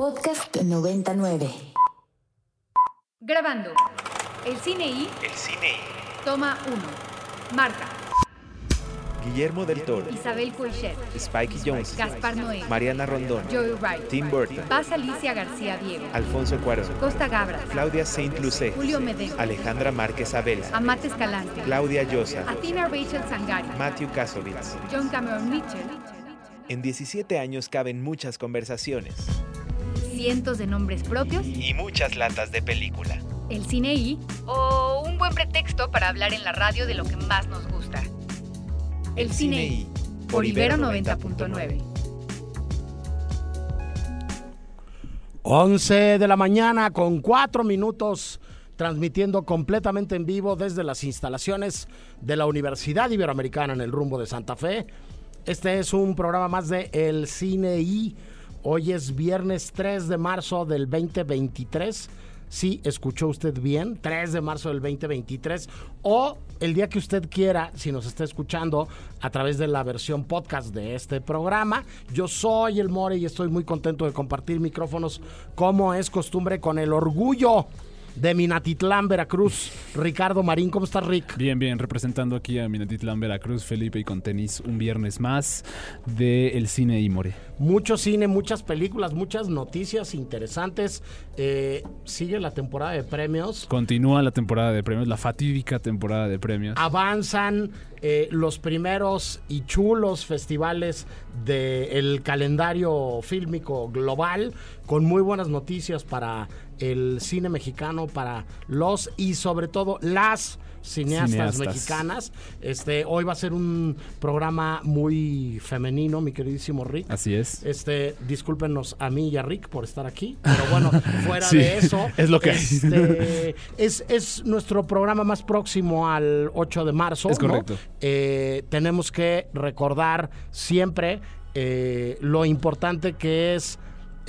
Podcast 99. Grabando. El cine y El cine y toma 1. Marca. Guillermo del Toro, Isabel Coixet. Spikey Jones, Gaspar Noé. Mariana Rondón, Joey Wright. Tim Burton, Paz Alicia García Diego. Alfonso Cuarón, Costa Gabra. Claudia Saint Lucé, Julio Medem. Alejandra Márquez Abela, Amate Escalante. Claudia Llosa, Athena Rachel Sangari. Matthew Kasovitz. John Cameron Mitchell. En 17 años caben muchas conversaciones Cientos de nombres propios. y muchas latas de película. El cine y. O un buen pretexto para hablar en la radio de lo que más nos gusta. El, cine y. Por Ibero 90.9. 11 de la mañana con 4 minutos transmitiendo completamente en vivo desde las instalaciones de la Universidad Iberoamericana en el rumbo de Santa Fe. Este es un programa más de El Cine y hoy es viernes 3 de marzo del 2023. Sí, escuchó usted bien, 3 de marzo del 2023 o el día que usted quiera, si nos está escuchando a través de la versión podcast de este programa. Yo soy el More y estoy muy contento de compartir micrófonos como es costumbre con el orgullo de Minatitlán, Veracruz. Ricardo Marín, ¿cómo estás, Rick? Bien, bien, representando aquí a Minatitlán, Veracruz, Felipe y con tenis un viernes más de El Cine y More. Mucho cine, muchas películas, muchas noticias interesantes. Eh, sigue la temporada de premios. Continúa la temporada de premios, la fatídica temporada de premios. avanzan eh, los primeros y chulos festivales del calendario fílmico global con muy buenas noticias para el cine mexicano, para los y sobre todo las cineastas, Cineastas. mexicanas. Este, hoy va a ser un programa muy femenino, mi queridísimo Rick. Así es. Este, discúlpenos a mí y a Rick por estar aquí, pero bueno, fuera Sí, de eso, es lo que este, es, es nuestro programa más próximo al 8 de marzo. Es ¿no? correcto. Eh, tenemos que recordar siempre eh, lo importante que es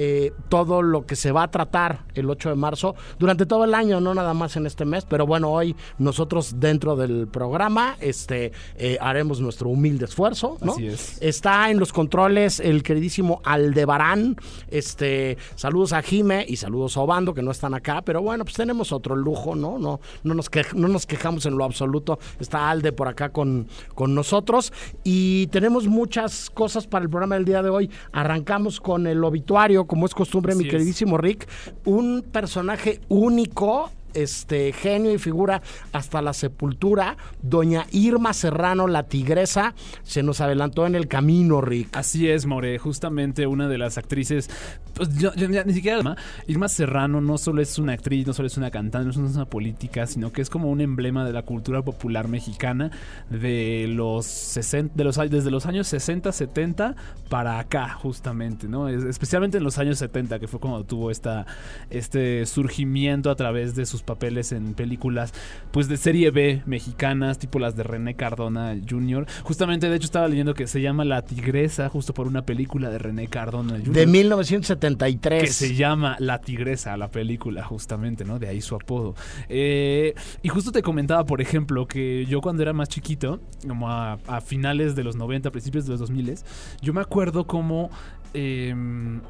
eh, todo lo que se va a tratar el 8 de marzo durante todo el año, no nada más en este mes, pero bueno, hoy nosotros dentro del programa este, eh, haremos nuestro humilde esfuerzo, ¿no? Así es. Está en los controles el queridísimo Aldebarán. Este, saludos a Jime y saludos a Obando, que no están acá, pero bueno, pues tenemos otro lujo, ¿no? No, no, nos, no nos quejamos en lo absoluto. Está Alde por acá con, con nosotros. Y tenemos muchas cosas para el programa del día de hoy. Arrancamos con el obituario, como es costumbre, mi es. queridísimo Rick. Un personaje único este genio y figura hasta la sepultura, doña Irma Serrano, la tigresa, se nos adelantó en el camino, Rick. Así es, More, justamente una de las actrices, pues yo, ni siquiera. Irma Serrano no solo es una actriz, no solo es una cantante, no solo es una política, sino que es como un emblema de la cultura popular mexicana de los 60, de los, desde los años 60, 70 para acá, justamente, ¿no? Es- especialmente en los años 70, que fue cuando tuvo esta, este surgimiento a través de sus papeles en películas, pues de serie B mexicanas, tipo las de René Cardona Jr. Justamente, de hecho, estaba leyendo que se llama La Tigresa, justo por una película de René Cardona Jr. De 1973. que se llama La Tigresa, la película, justamente, ¿no? De ahí su apodo. Eh, y justo te comentaba, por ejemplo, que yo cuando era más chiquito, como a, a finales de los 90, principios de los 2000, yo me acuerdo como... em,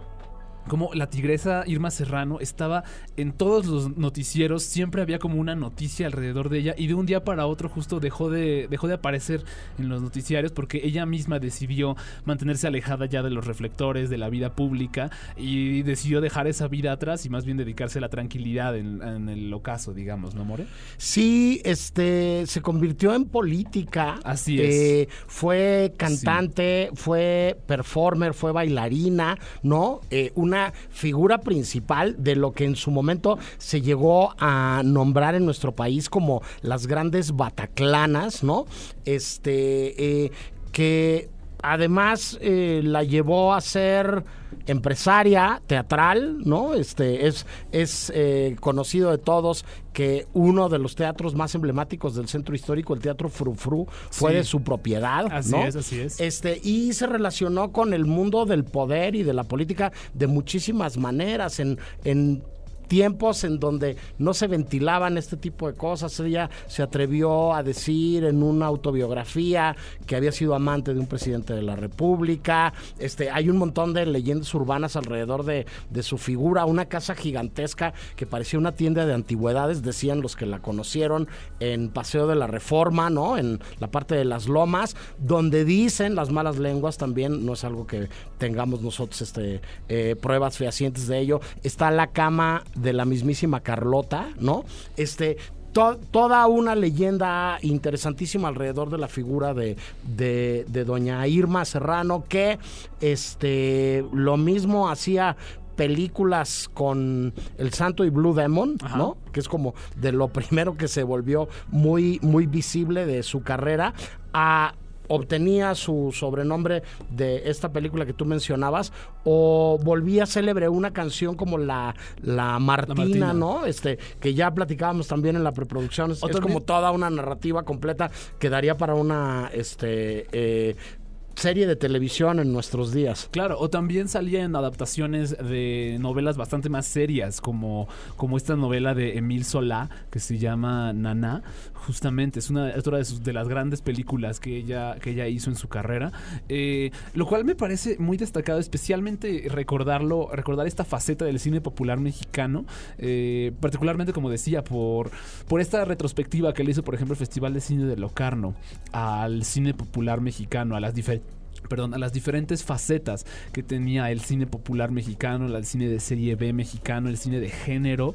como la tigresa Irma Serrano estaba en todos los noticieros, siempre había como una noticia alrededor de ella y de un día para otro justo dejó de, dejó de aparecer en los noticiarios porque ella misma decidió mantenerse alejada ya de los reflectores, de la vida pública y decidió dejar esa vida atrás y más bien dedicarse a la tranquilidad en, en el ocaso, digamos, ¿no, More? Sí, este, se convirtió en política. Así es. Eh, fue cantante, fue performer, fue bailarina, ¿no? Eh, una figura principal de lo que en su momento se llegó a nombrar en nuestro país como las grandes bataclanas, ¿no? Este, eh, que además eh, la llevó a ser empresaria teatral, ¿no? Este es, es eh, conocido de todos que uno de los teatros más emblemáticos del centro histórico, el Teatro Frufru, fue Sí. de su propiedad. Así ¿no? es, así es. Este, y se relacionó con el mundo del poder y de la política de muchísimas maneras. En, en tiempos en donde no se ventilaban este tipo de cosas. Ella se atrevió a decir en una autobiografía que había sido amante de un presidente de la República. Este, hay un montón de leyendas urbanas alrededor de, de su figura, una casa gigantesca que parecía una tienda de antigüedades, decían los que la conocieron en Paseo de la Reforma, ¿no? En la parte de las lomas, donde dicen las malas lenguas también, no es algo que tengamos nosotros este, eh, pruebas fehacientes de ello. Está la cama de la mismísima Carlota, ¿no? Este, toda una leyenda interesantísima alrededor de la figura de, de, de, doña Irma Serrano, que este, lo mismo hacía películas con El Santo y Blue Demon, ¿no? Que es como de lo primero que se volvió muy, muy visible de su carrera, a obtenía su sobrenombre de esta película que tú mencionabas o volvía célebre una canción como la, la, Martina, ¿no? Este, que ya platicábamos también en la preproducción. Es, es como toda una narrativa completa que daría para una este, eh, serie de televisión en nuestros días. Claro, o también salía en adaptaciones de novelas bastante más serias, como, como esta novela de Emil Solá, que se llama Nana. Justamente, es una, otra de, sus, de las grandes películas que ella, que ella hizo en su carrera. Eh, lo cual me parece muy destacado, especialmente recordarlo, recordar esta faceta del cine popular mexicano, eh, particularmente, como decía, por, por esta retrospectiva que le hizo, por ejemplo, el Festival de Cine de Locarno al cine popular mexicano, a las diferentes perdón, a las diferentes facetas que tenía el cine popular mexicano, el cine de serie B mexicano, el cine de género,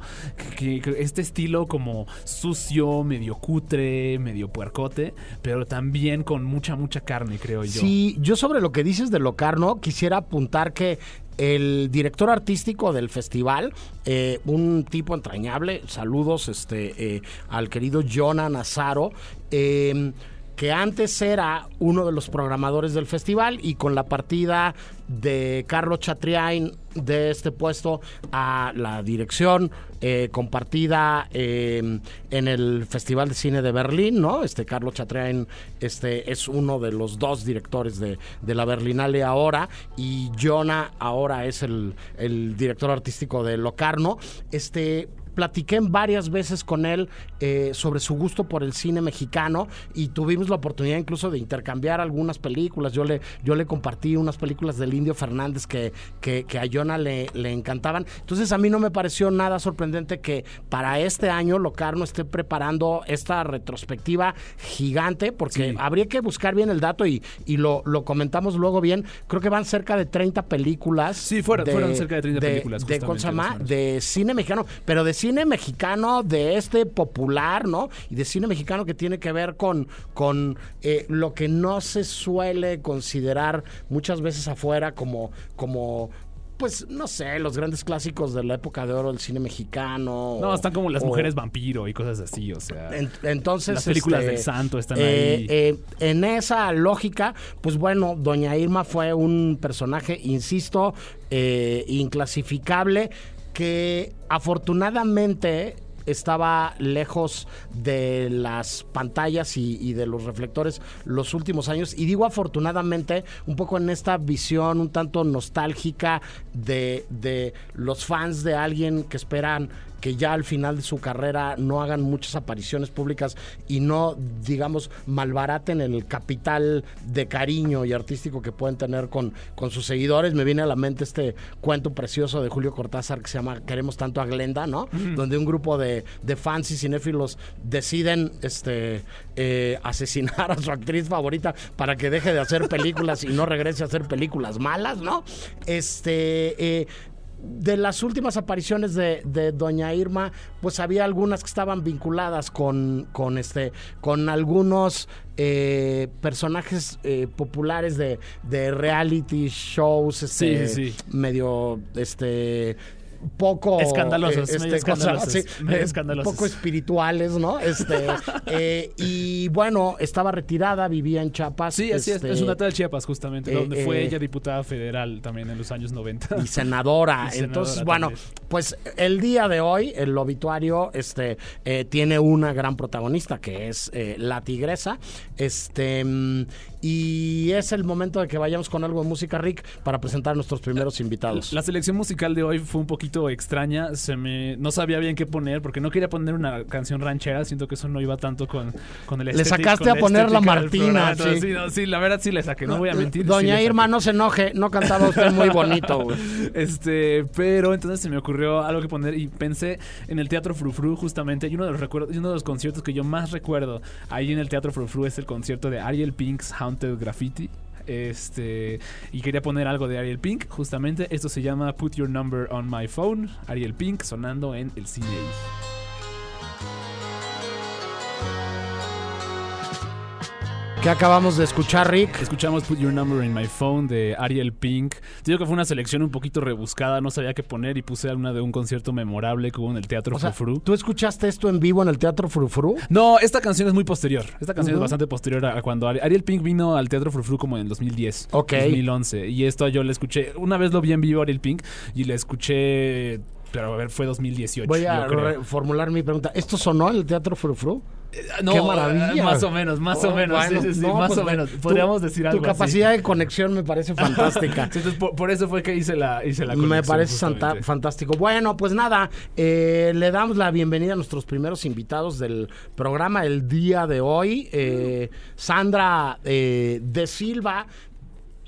que, este estilo como sucio, medio cutre, medio puercote, pero también con mucha, mucha carne, creo yo. Sí, yo sobre lo que dices de Locarno, quisiera apuntar que el director artístico del festival, eh, un tipo entrañable, saludos este, eh, al querido Jonah Nazaro, eh, que antes era uno de los programadores del festival y con la partida de Carlos Chatriain de este puesto a la dirección eh, compartida eh, en el Festival de Cine de Berlín, ¿no? Este Carlos Chatriain este, es uno de los dos directores de, de la Berlinale ahora y Jonah ahora es el, el director artístico de Locarno. Este platiqué varias veces con él eh, sobre su gusto por el cine mexicano y tuvimos la oportunidad incluso de intercambiar algunas películas. Yo le, yo le compartí unas películas del Indio Fernández que, que, que a Jonah le, le, encantaban. Entonces a mí no me pareció nada sorprendente que para este año Locarno esté preparando esta retrospectiva gigante, porque sí. habría que buscar bien el dato y, y lo, lo, comentamos luego bien. Creo que van cerca de 30 películas. Sí, fueron, de, fueron cerca de 30 de, películas. De, de, de cine mexicano, pero de cine mexicano de este popular, ¿no? Y de cine mexicano que tiene que ver con, con eh, lo que no se suele considerar muchas veces afuera como, como pues no sé, los grandes clásicos de la época de oro del cine mexicano. No, están como las o, mujeres vampiro y cosas así, o sea. En, entonces. Las películas este, del santo están eh, ahí. Eh, en esa lógica, pues bueno, Doña Irma fue un personaje, insisto, eh, inclasificable que afortunadamente estaba lejos de las pantallas y, de los reflectores los últimos años. Y digo afortunadamente, un poco en esta visión un tanto nostálgica de, de los fans de alguien que esperan que ya al final de su carrera no hagan muchas apariciones públicas y no, digamos, malbaraten el capital de cariño y artístico que pueden tener con, con sus seguidores. Me viene a la mente este cuento precioso de Julio Cortázar que se llama Queremos tanto a Glenda, ¿no? Mm. Donde un grupo de, de, fans y cinéfilos deciden este, eh, asesinar a su actriz favorita para que deje de hacer películas y no regrese a hacer películas malas, ¿no? Este... Eh, de las últimas apariciones de, de, Doña Irma, pues había algunas que estaban vinculadas con, con este, con algunos eh, personajes eh, populares de, de, reality shows, este, sí, sí. medio, este, poco escandalosos, este, medio escandalosos, cosas, sí, medio eh, escandalosos. poco espirituales, ¿no? Este eh, y bueno, estaba retirada, vivía en Chiapas. Sí, así este, es, es una tal Chiapas justamente, eh, donde fue eh, ella diputada federal también en los años 90. Y senadora. Y senadora Entonces, bueno, también. pues el día de hoy, el obituario este, eh, tiene una gran protagonista que es eh, la tigresa. Este. Y es el momento de que vayamos con algo de música, Rick, para presentar a nuestros primeros invitados. La selección musical de hoy fue un poquito extraña. Se me no sabía bien qué poner porque no quería poner una canción ranchera. Siento que eso no iba tanto con, con el Le sacaste a poner la Martina, programa. Sí. sí, no, sí, la verdad sí le saqué. No voy a mentir. Doña. Irma, no se enoje, no cantaba usted muy bonito. güey. Este, pero entonces se me ocurrió algo que poner y pensé en el Teatro Frufru justamente. Y uno de los recuerdos, y uno de los conciertos que yo más recuerdo ahí en el Teatro Frufru es el concierto de Ariel Pink's Graffiti. Este, y quería poner algo de Ariel Pink, justamente. Esto se llama Put Your Number on My Phone. Ariel Pink sonando en el cine. ¿Qué acabamos de escuchar, Rick? Escuchamos Put Your Number in My Phone de Ariel Pink. Te digo que fue una selección un poquito rebuscada, no sabía qué poner y puse alguna de un concierto memorable que hubo en el Teatro O sea, Frufru. ¿tú escuchaste esto en vivo en el Teatro Frufru? No, esta canción es muy posterior. Esta canción es bastante posterior a cuando Ari- Ariel Pink vino al Teatro Frufru como en el 2010. Ok. 2011. Y esto yo le escuché. Una vez lo vi en vivo Ariel Pink y le escuché. Pero a ver, fue 2018. Voy a yo creo. reformular mi pregunta. ¿Esto sonó en el Teatro Frufru? No, ¡Qué maravilla! Más o menos, más Oh, o menos. bueno, sí, sí, no, más pues, o menos. tu- Podríamos decir algo Tu así. capacidad de conexión me parece fantástica. Sí, entonces, por, por eso fue que hice la, hice la Me conexión, parece santa- justamente. fantástico. Bueno, pues nada, eh, le damos la bienvenida a nuestros primeros invitados del programa el día de hoy. Eh, Sandra eh, de Silva,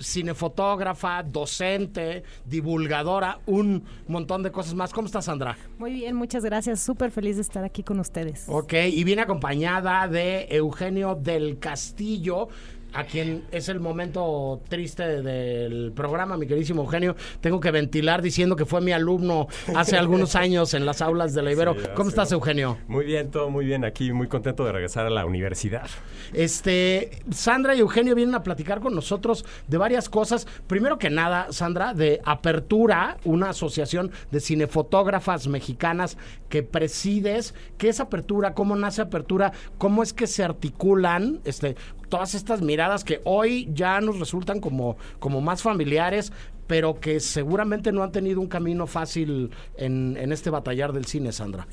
cinefotógrafa, docente, divulgadora, un montón de cosas más. ¿Cómo estás, Sandra? Muy bien, muchas gracias. Súper feliz de estar aquí con ustedes. Ok, y viene acompañada de Eugenio del Castillo, a quien es el momento triste del programa, mi queridísimo Eugenio. Tengo que ventilar diciendo que fue mi alumno hace algunos años en las aulas de la Ibero. Sí, ¿Cómo estás, Eugenio? Muy bien, todo muy bien. Aquí muy contento de regresar a la universidad. Este, Sandra y Eugenio vienen a platicar con nosotros de varias cosas. Primero que nada, Sandra, de Apertura, una asociación de cinefotógrafas mexicanas que presides. ¿Qué es Apertura? ¿Cómo nace Apertura? ¿Cómo es que se articulan este, todas estas miradas que hoy ya nos resultan como, como más familiares? pero que seguramente no han tenido un camino fácil en, este batallar del cine, Sandra.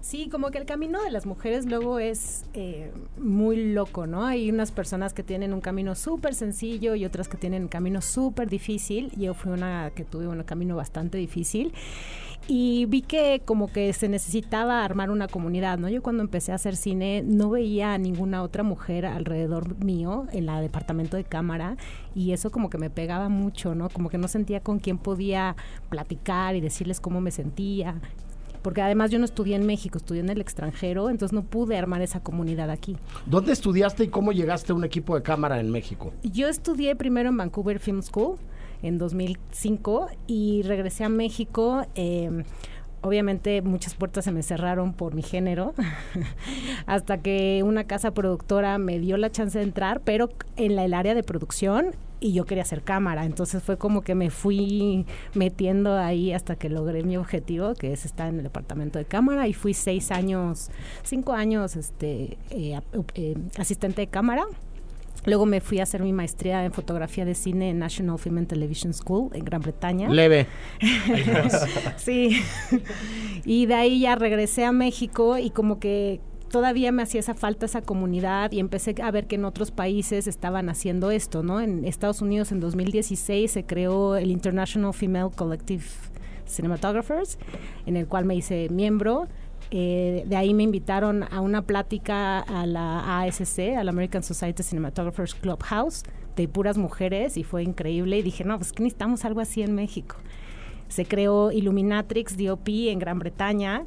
Sí, como que el camino de las mujeres luego es eh, muy loco, ¿no? Hay unas personas que tienen un camino súper sencillo y otras que tienen un camino súper difícil. Yo fui una que tuve un camino bastante difícil y vi que como que se necesitaba armar una comunidad, ¿no? Yo cuando empecé a hacer cine no veía a ninguna otra mujer alrededor mío en la departamento de cámara y eso como que me pegaba mucho, ¿no? Como que no sentía con quién podía platicar y decirles cómo me sentía porque además yo no estudié en México, estudié en el extranjero, entonces no pude armar esa comunidad aquí. ¿Dónde estudiaste y cómo llegaste a un equipo de cámara en México? Yo estudié primero en Vancouver Film School en 2005 y regresé a México. eh, obviamente muchas puertas se me cerraron por mi género, hasta que una casa productora me dio la chance de entrar, pero en el área de producción y yo quería hacer cámara, entonces fue como que me fui metiendo ahí hasta que logré mi objetivo, que es estar en el departamento de cámara y fui seis años, cinco años este, eh, eh, asistente de cámara. Luego me fui a hacer mi maestría en fotografía de cine en National Film and Television School en Gran Bretaña. Leve. sí. y de ahí ya regresé a México y como que todavía me hacía esa falta esa comunidad y empecé a ver que en otros países estaban haciendo esto, ¿no? En Estados Unidos en 2016 se creó el International Female Collective Cinematographers, en el cual me hice miembro. Eh, de ahí me invitaron a una plática a la ASC, a la American Society Cinematographers Clubhouse, de puras mujeres y fue increíble. Y dije, no, pues que necesitamos algo así en México. Se creó Illuminatrix DOP en Gran Bretaña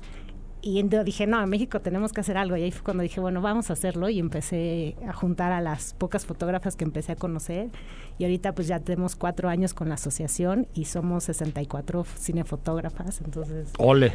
y dije, no, en México tenemos que hacer algo. Y ahí fue cuando dije, bueno, vamos a hacerlo. Y empecé a juntar a las pocas fotógrafas que empecé a conocer. Y ahorita pues ya tenemos cuatro años con la asociación y somos 64 cinefotógrafas. Entonces, Ole.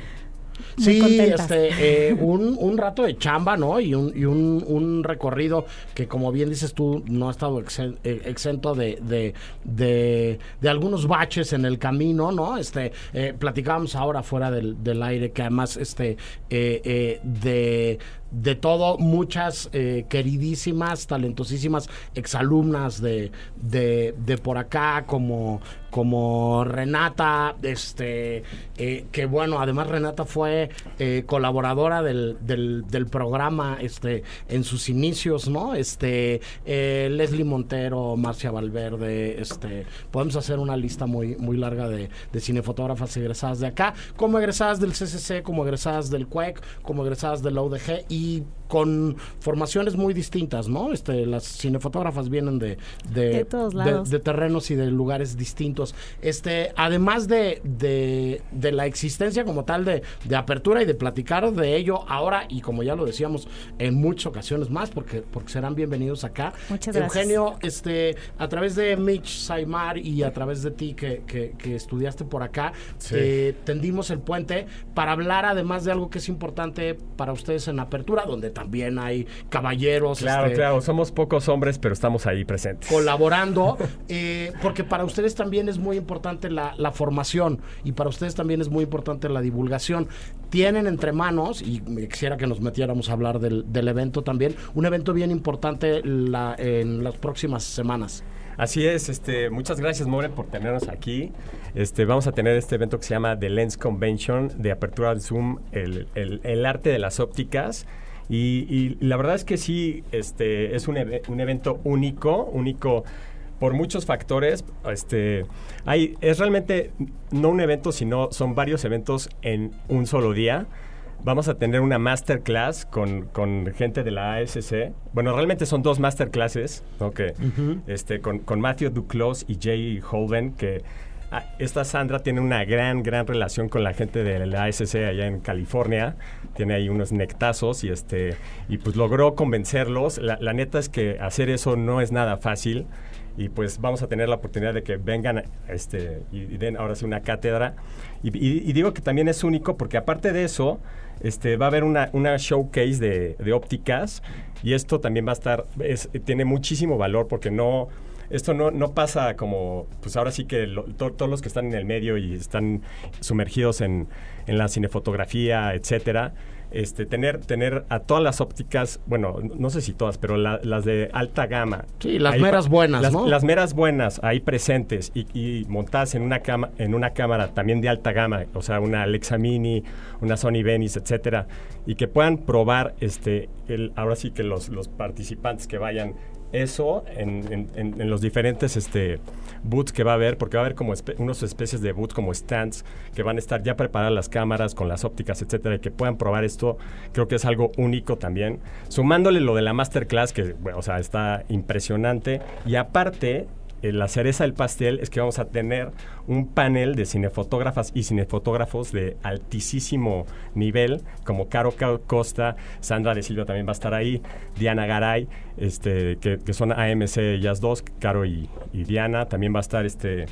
Muy Sí, contentas. este, eh, un, un rato de chamba, ¿no? Y un, y un, un recorrido que, como bien dices tú, no ha estado exen- eh, exento de, de, de, de algunos baches en el camino, ¿no? Este, eh, platicábamos ahora fuera del, del aire que además, este, eh, de de todo, muchas eh, queridísimas, talentosísimas exalumnas de, de, de por acá, como, como Renata, este, eh, que bueno, además Renata fue eh, colaboradora del, del, del, programa este, en sus inicios, ¿no? Este, eh, Leslie Montero, Marcia Valverde, este, podemos hacer una lista muy, muy larga de, de cinefotógrafas egresadas de acá, como egresadas del CCC, como egresadas del CUEC, como egresadas del ODG y con formaciones muy distintas, ¿no? Este, las cinefotógrafas vienen de, de, de, terrenos y de lugares distintos. Este, además de, de, la existencia como tal de, apertura y de platicar de ello ahora y como ya lo decíamos en muchas ocasiones más, porque, porque serán bienvenidos acá. Muchas gracias. Eugenio, este, a través de Mitch Saimar y a través de ti que, que, estudiaste por acá, eh, tendimos el puente para hablar además de algo que es importante para ustedes en apertura, donde también hay caballeros. Claro, este, claro, somos pocos hombres, pero estamos ahí presentes. Colaborando, eh, porque para ustedes también es muy importante la, formación y para ustedes también es muy importante la divulgación. Tienen entre manos, y quisiera que nos metiéramos a hablar del, evento también, un evento bien importante la, en las próximas semanas. Así es, este, muchas gracias More por tenernos aquí. Este, vamos a tener este evento que se llama The Lens Convention de apertura al Zoom, el, el arte de las ópticas. Y, la verdad es que sí, este, es un, un evento único, único por muchos factores. Este, hay, es realmente no un evento, sino son varios eventos en un solo día. Vamos a tener una masterclass con, con gente de la ASC. Bueno, realmente son dos masterclasses, ¿no? este, con, con Matthew Duclos y Jay Holden, que Ah, esta Sandra tiene una gran, gran relación con la gente de la ASC allá en California. Tiene ahí unos nectazos y este y pues logró convencerlos. La, neta es que hacer eso no es nada fácil y pues vamos a tener la oportunidad de que vengan este, y, den ahora sí una cátedra. Y, digo que también es único porque aparte de eso, este, va a haber una, una showcase de, de, ópticas y esto también va a estar, tiene muchísimo valor porque no esto no, no pasa como, pues ahora sí que todos los que están en el medio y están sumergidos en, en la cinefotografía, etcétera, este, tener, tener a todas las ópticas, bueno, no sé si todas, pero las de alta gama. Sí, las meras buenas, las, ¿no? Las meras buenas ahí presentes y, y, montadas en una, cama, en una cámara también de alta gama, o sea, una Alexa Mini, una Sony Venice, etcétera, y que puedan probar, este, el, ahora sí que los, los participantes que vayan eso en, los diferentes este, boots que va a haber, porque va a haber como unos especies de boots como stands que van a estar ya preparadas las cámaras con las ópticas, etcétera, y que puedan probar esto, creo que es algo único también. Sumándole lo de la masterclass, que o sea, está impresionante, y aparte la cereza del pastel es que vamos a tener un panel de cinefotógrafas y cinefotógrafos de altísimo nivel, como Caro Costa, Sandra de Silva también va a estar ahí, Diana Garay, este, que, son AMC ellas dos, Caro y Diana, también va a estar este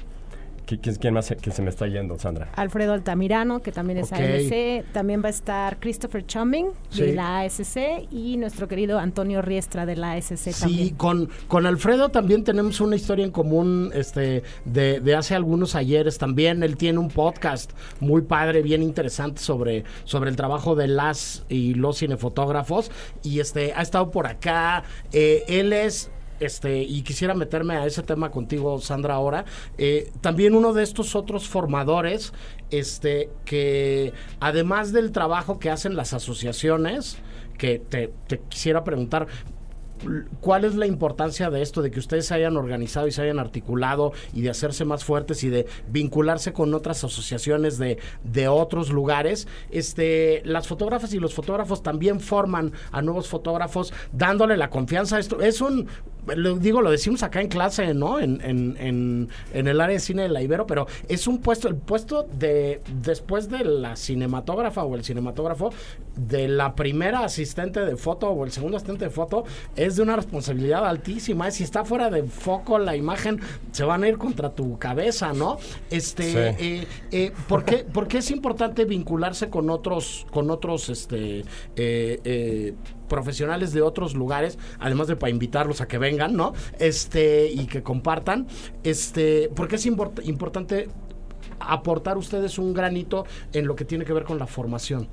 ¿Quién, más que se me está yendo, Sandra? Alfredo Altamirano, que también es ASC. También va a estar Christopher Chumming, de la ASC. Y nuestro querido Antonio Riestra, de la ASC sí, también. Sí, con, con Alfredo también tenemos una historia en común este, de, de, hace algunos ayeres también. Él tiene un podcast muy padre, bien interesante sobre, sobre el trabajo de las y los cinefotógrafos. Y este ha estado por acá. Eh, él es este, y quisiera meterme a ese tema contigo, Sandra, ahora. Eh, también uno de estos otros formadores, este, que además del trabajo que hacen las asociaciones, que te, quisiera preguntar, ¿Cuál es la importancia de esto, de que ustedes se hayan organizado y se hayan articulado y de hacerse más fuertes y de vincularse con otras asociaciones de, de otros lugares? Este, las fotógrafas y los fotógrafos también forman a nuevos fotógrafos dándole la confianza esto. Es un, lo digo, lo decimos acá en clase, ¿no? En, en, en, en, el área de cine de la Ibero, pero es un puesto, el puesto de después de la cinematógrafa o el cinematógrafo, de la primera asistente de foto o el segundo asistente de foto, es de una responsabilidad altísima. Si está fuera de foco la imagen, se van a ir contra tu cabeza, ¿no? Este, eh, eh, ¿por, qué, ¿por, qué, es importante vincularse con otros, con otros, este, eh, eh profesionales de otros lugares, además de para invitarlos a que vengan, ¿no? Este, y que compartan, este, porque es importante aportar ustedes un granito en lo que tiene que ver con la formación?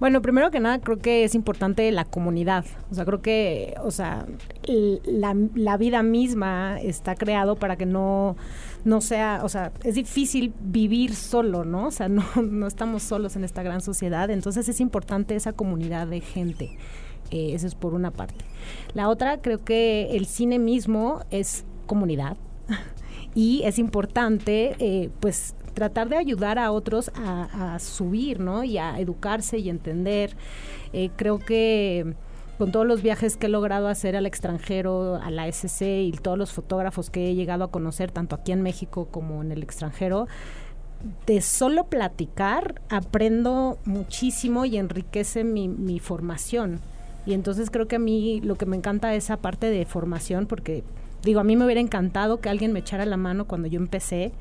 Bueno, primero que nada creo que es importante la comunidad. O sea, creo que, o sea, la, la vida misma está creado para que no, no sea, o sea, es difícil vivir solo, ¿no? O sea, no, no estamos solos en esta gran sociedad. Entonces es importante esa comunidad de gente. Eh, eso es por una parte. La otra, creo que el cine mismo es comunidad. y es importante, eh, pues, tratar de ayudar a otros a, subir, ¿no? Y a educarse y entender. Eh, creo que con todos los viajes que he logrado hacer al extranjero, a la SC y todos los fotógrafos que he llegado a conocer, tanto aquí en México como en el extranjero, de solo platicar aprendo muchísimo y enriquece mi, mi formación. Y entonces creo que a mí lo que me encanta es esa parte de formación, porque digo, a mí me hubiera encantado que alguien me echara la mano cuando yo empecé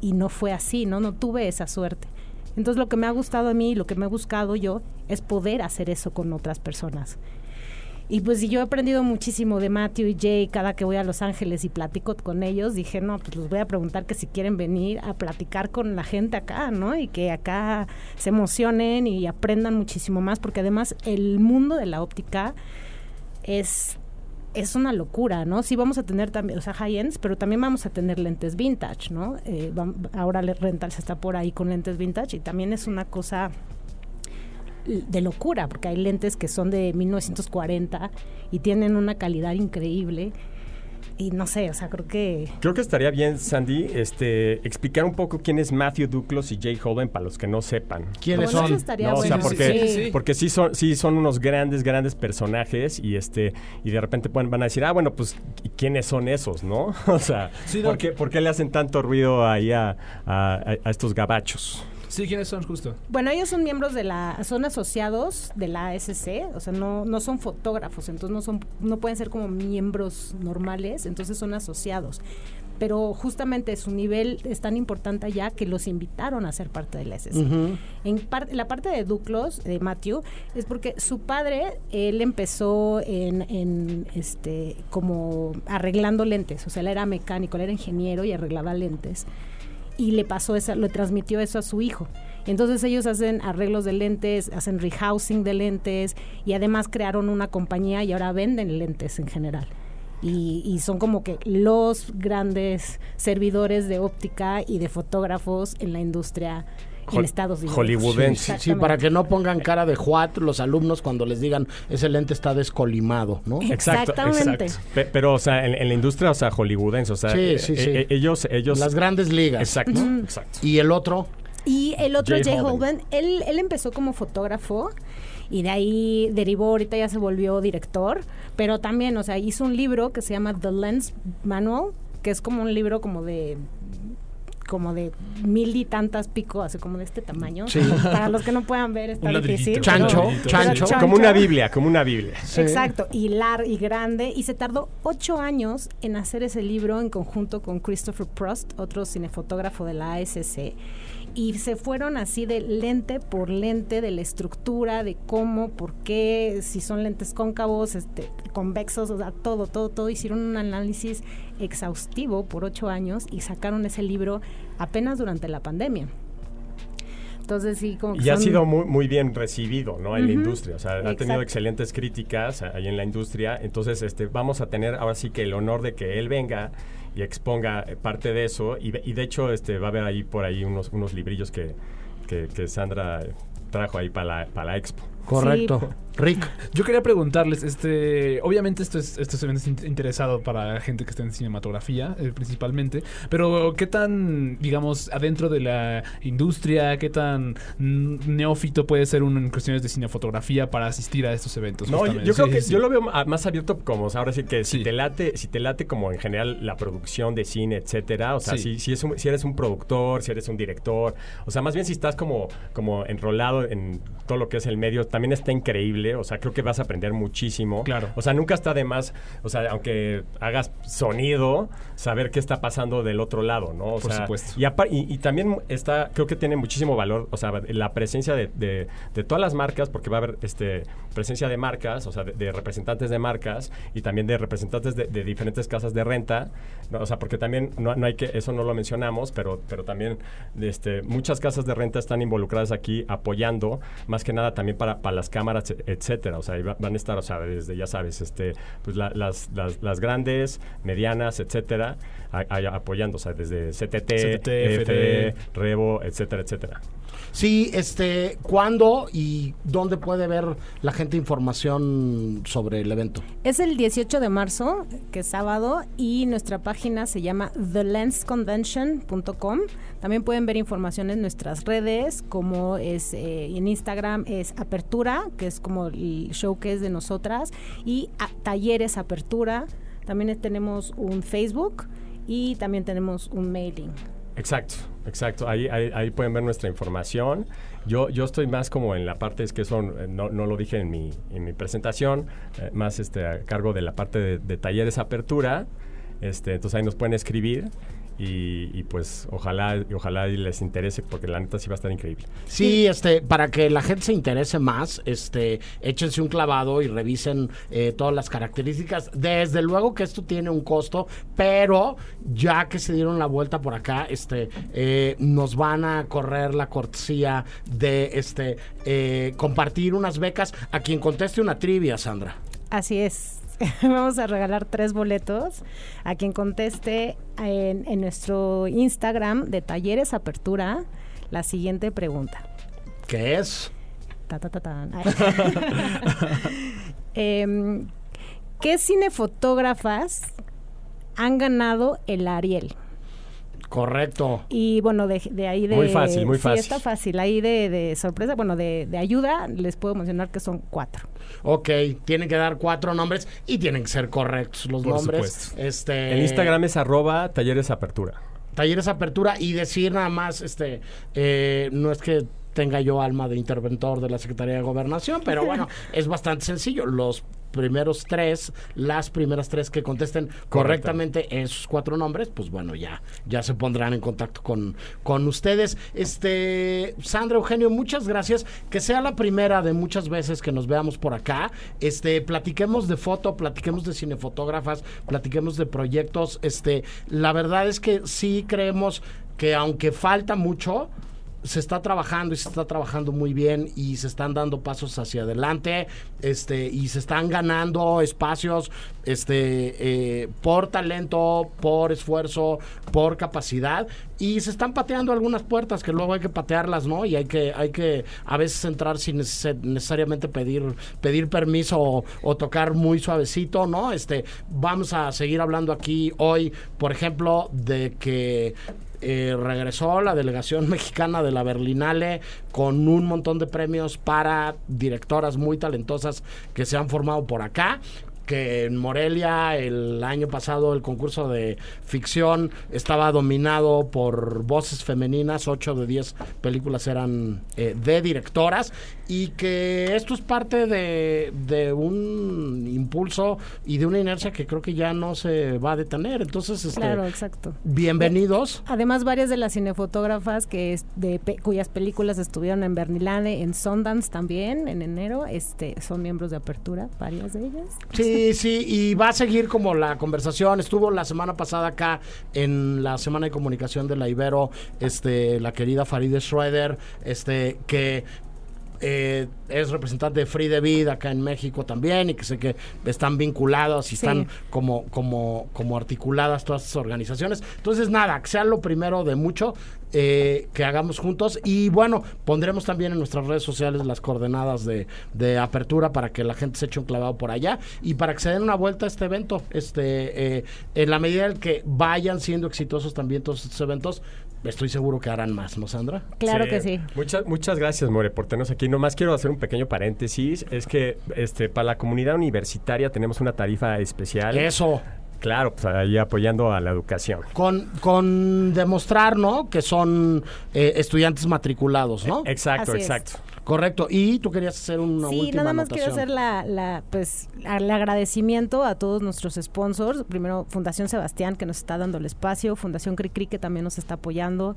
y no fue así, ¿no? No tuve esa suerte. Entonces lo que me ha gustado a mí, lo que me he buscado yo, es poder hacer eso con otras personas. Y pues yo he aprendido muchísimo de Matthew y Jay cada que voy a Los Ángeles y platico con ellos. Dije, no, pues les voy a preguntar que si quieren venir a platicar con la gente acá, ¿no? Y que acá se emocionen y aprendan muchísimo más, porque además el mundo de la óptica es es una locura, ¿no? Sí vamos a tener también, o sea, high-ends, pero también vamos a tener lentes vintage, ¿no? Eh, ahora Rentals está por ahí con lentes vintage y también es una cosa de locura, porque hay lentes que son de 1940 y tienen una calidad increíble y no sé, o sea, creo que... Creo que estaría bien, Sandy, este, explicar un poco quién es Matthew Duclos y Jay Holden para los que no sepan. ¿Quiénes son? No, o sea, porque, sí. porque sí son, sí son unos grandes, grandes personajes y este, y de repente pueden, van a decir, ah, bueno, pues, ¿quiénes son esos, no? o sea, ¿por, qué, ¿por, qué, le hacen tanto ruido ahí a, a, a estos gabachos? Sí, ¿quiénes son justo? Bueno, ellos son miembros de la, son asociados de la ASC, o sea, no, no son fotógrafos, entonces no son, no pueden ser como miembros normales, entonces son asociados. Pero justamente su nivel es tan importante ya que los invitaron a ser parte de la ASC. En la parte de Duclos, de Matthew, es porque su padre, él empezó en, en, este, como arreglando lentes, o sea, él era mecánico, él era ingeniero y arreglaba lentes y le pasó eso, le transmitió eso a su hijo. Entonces ellos hacen arreglos de lentes, hacen rehousing de lentes y además crearon una compañía y ahora venden lentes en general. Y, son como que los grandes servidores de óptica y de fotógrafos en la industria en Estados Unidos. Hollywoodense. Sí, para que no pongan cara de juat los alumnos cuando les digan ese lente está descolimado, ¿no? Exactamente. pero, o sea, en, la industria, o sea, hollywoodense, o sea, sí, eh, sí, sí. Eh, ellos, ellos... Las grandes ligas. Exacto, exacto. ¿Y el otro? Y el otro, Jay, Holden, él, él empezó como fotógrafo y de ahí derivó, ahorita ya se volvió director, pero también, o sea, hizo un libro que se llama The Lens Manual, que es como un libro como de como de mil y tantas pico, así como de este tamaño. Para los que no puedan ver, está difícil. Chancho, chancho, Como una Biblia, como una Biblia. Exacto, y lar y grande. Y se tardó ocho años en hacer ese libro en conjunto con Christopher Prost, otro cinefotógrafo de la ASC y se fueron así de lente por lente de la estructura, de cómo, por qué, si son lentes cóncavos, este, convexos, o sea, todo, todo, todo. Hicieron un análisis exhaustivo por ocho años y sacaron ese libro apenas durante la pandemia. Entonces sí, como y ha sido muy, muy bien recibido, ¿no? En la industria, o sea, ha tenido excelentes críticas ahí en la industria. Entonces, este, vamos a tener ahora sí que el honor de que él venga y exponga eh, parte de eso. Y, de hecho, este, va a haber ahí por ahí unos, unos librillos que, que, que Sandra trajo ahí para la, para la expo. Correcto. Rick. Yo quería preguntarles, este, obviamente esto es, esto es interesado para gente que está en cinematografía, eh, principalmente, pero ¿qué tan, digamos, adentro de la industria, qué tan neófito puede ser uno en cuestiones de cinefotografía para asistir a estos eventos? No, yo, creo que yo lo veo más abierto como, ahora sí que si te late, si te late como en general la producción de cine, etcétera, o sea, si, si, si eres un productor, si eres un director, o sea, más bien si estás como, como enrolado en todo lo que es el medio, también está increíble. O sea, creo que vas a aprender muchísimo. Claro. O sea, nunca está de más, o sea, aunque hagas sonido, saber qué está pasando del otro lado, ¿no? O Por sea, supuesto. Y, apa- y- y también está, creo que tiene muchísimo valor, o sea, la presencia de, de- de todas las marcas, porque va a haber este, presencia de marcas, o sea, de, de representantes de marcas y también de representantes de, diferentes casas de renta, ¿no? o sea, porque también no, no hay que, eso no lo mencionamos, pero, pero también este, muchas casas de renta están involucradas aquí apoyando, más que nada también para, para las cámaras, e- etcétera, o sea, van a estar, o sea, desde, ya sabes, este, pues la- las, las, las grandes, medianas, etcétera, a- a- apoyando, o sea, desde CTT, CTT, FD. Revo, etcétera, etcétera. Sí, este, ¿cuándo y dónde puede ver la gente información sobre el evento? Es el 18 de marzo, que es sábado, y nuestra página se llama thelensconvention.com. También pueden ver información en nuestras redes, como es eh, en Instagram es Apertura, que es como el show que es de nosotras, y Talleres Apertura. También tenemos un Facebook y también tenemos un mailing. Exacto, exacto. Ahí, ahí, ahí pueden ver nuestra información. Yo, yo estoy más como en la parte, es que eso eh, no, no lo dije en mi, en mi presentación, eh, más este, a cargo de la parte de, de talleres apertura. Este, entonces ahí nos pueden escribir y, y pues ojalá, y ojalá y les interese porque la neta sí va a estar increíble. Sí, este, para que la gente se interese más, este, échense un clavado y revisen eh, todas las características. Desde luego que esto tiene un costo, pero ya que se dieron la vuelta por acá, este, eh, nos van a correr la cortesía de, este, eh, compartir unas becas a quien conteste una trivia, Sandra. Así es. Vamos a regalar tres boletos a quien conteste en, en nuestro Instagram de Talleres Apertura la siguiente pregunta. ¿Qué es? Ta, ta, ta. Em, ¿Qué cinefotógrafas han ganado el Ariel? Correcto. Y bueno, de, de ahí de... Muy fácil, muy sí, fácil. está fácil. Ahí de, de sorpresa, bueno, de, de ayuda, les puedo mencionar que son cuatro. Ok, tienen que dar cuatro nombres y tienen que ser correctos los Por nombres. supuesto. Este, El Instagram es arroba talleres apertura. Talleres Apertura y decir nada más, este, eh, no es que tenga yo alma de interventor de la Secretaría de Gobernación, pero bueno, es bastante sencillo. Los primeros tres, las primeras tres que contesten correctamente esos cuatro nombres, pues bueno, ya, ya se pondrán en contacto con, con ustedes. Este, Sandra Eugenio, muchas gracias. Que sea la primera de muchas veces que nos veamos por acá. Este, platiquemos de foto, platiquemos de cinefotógrafas, platiquemos de proyectos. Este, la verdad es que sí creemos que aunque falta mucho, se está trabajando y se está trabajando muy bien y se están dando pasos hacia adelante este y se están ganando espacios este eh, por talento por esfuerzo por capacidad y se están pateando algunas puertas que luego hay que patearlas no y hay que hay que a veces entrar sin neces- necesariamente pedir pedir permiso o, o tocar muy suavecito no este vamos a seguir hablando aquí hoy por ejemplo de que eh, regresó la delegación mexicana de la Berlinale con un montón de premios para directoras muy talentosas que se han formado por acá que en Morelia el año pasado el concurso de ficción estaba dominado por voces femeninas, 8 de 10 películas eran eh, de directoras y que esto es parte de, de un impulso y de una inercia que creo que ya no se va a detener. Entonces, este, Claro, exacto. bienvenidos. Además, varias de las cinefotógrafas que es de cuyas películas estuvieron en Berlinale, en Sundance también, en enero, este, son miembros de Apertura, varias de ellas. Sí, sí, y va a seguir como la conversación. Estuvo la semana pasada acá en la Semana de Comunicación de la Ibero, este, la querida Faride Schroeder, este, que eh, es representante de Free the Vid acá en México también y que sé que están vinculados y Sí. están como, como, como articuladas todas estas organizaciones. Entonces, nada, que sea lo primero de mucho eh, que hagamos juntos y bueno, pondremos también en nuestras redes sociales las coordenadas de, de apertura para que la gente se eche un clavado por allá y para que se den una vuelta a este evento. Este, eh, en la medida en que vayan siendo exitosos también todos estos eventos, estoy seguro que harán más, ¿no, Sandra? Claro que sí. Muchas, muchas gracias, More, por tenernos aquí. Nomás quiero hacer un pequeño paréntesis. Es que este, para la comunidad universitaria tenemos una tarifa especial. Eso. Claro, pues ahí apoyando a la educación. Con, con demostrar, ¿no? Que son eh, estudiantes matriculados, ¿no? Exacto, Así es. exacto. Correcto. Y tú querías hacer una Sí, última nada más quiero hacer la, la, pues, el agradecimiento a todos nuestros sponsors. Primero, Fundación Sebastián, que nos está dando el espacio. Fundación Cricri, que también nos está apoyando.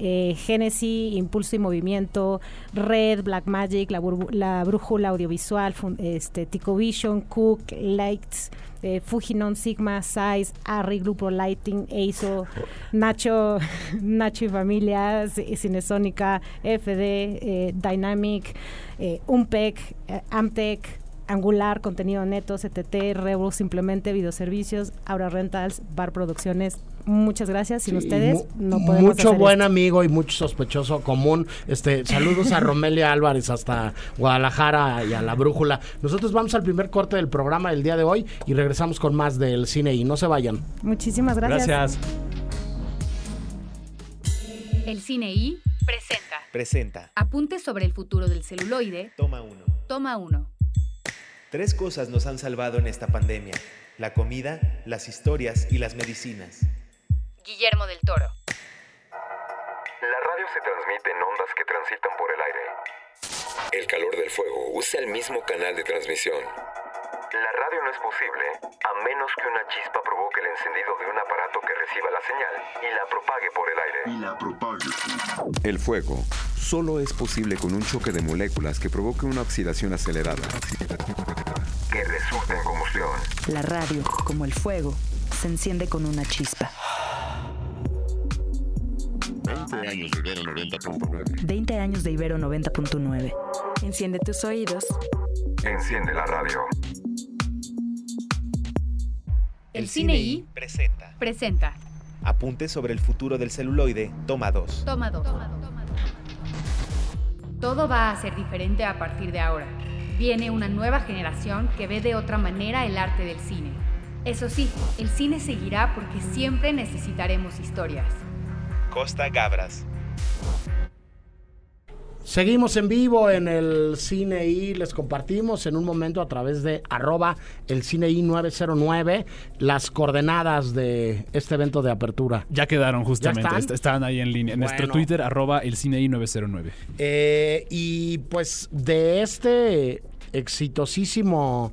Eh, Genesis, Impulso y Movimiento. Red, Black Magic, La, la Brújula Audiovisual, fun- este, Tico Vision, Cook, Lights. Eh, Fujinon, Sigma, Size, Arri, Grupo Lighting, EISO, Nacho, Nacho y Familia, Cinesónica, FD, eh, Dynamic, eh, Umpec, eh, Amtec, Angular, Contenido Neto, CTT, Revo, Simplemente, Videoservicios, Aura Rentals, Bar Producciones. Muchas gracias. Sin Sí, ustedes no podemos mucho hacer buen esto. amigo y mucho sospechoso común. Este, saludos a Romelia Álvarez hasta Guadalajara y a la Brújula. Nosotros vamos al primer corte del programa del día de hoy y regresamos con más del cine y no se vayan. Muchísimas gracias. Gracias. El Cine I presenta Presenta. Apuntes sobre el futuro del celuloide. Toma uno. Toma 1. Tres cosas nos han salvado en esta pandemia. La comida, las historias y las medicinas. Guillermo del Toro. La radio se transmite en ondas que transitan por el aire. El calor del fuego usa el mismo canal de transmisión. La radio no es posible a menos que una chispa provoque el encendido de un aparato que reciba la señal y la propague por el aire. y la propague. El fuego solo es posible con un choque de moléculas que provoque una oxidación acelerada. Que resulte en combustión. La radio, como el fuego, se enciende con una chispa. 20 años de Ibero 90.9. 20 años de Ibero 90.9. Enciende tus oídos. Enciende la radio. El Cine I presenta. presenta Apuntes sobre el futuro del celuloide. Toma 2. Toma 2. Todo va a ser diferente a partir de ahora. Viene una nueva generación que ve de otra manera el arte del cine. Eso sí, el cine seguirá porque siempre necesitaremos historias. Costa Gabras. Seguimos en vivo en el Cine I, les compartimos en un momento a través de arroba el Cine I 909 las coordenadas de este evento de apertura. Ya quedaron justamente, están? est- estaban ahí en línea. En nuestro. Twitter, arroba el cine 909 Eh, y pues de este exitosísimo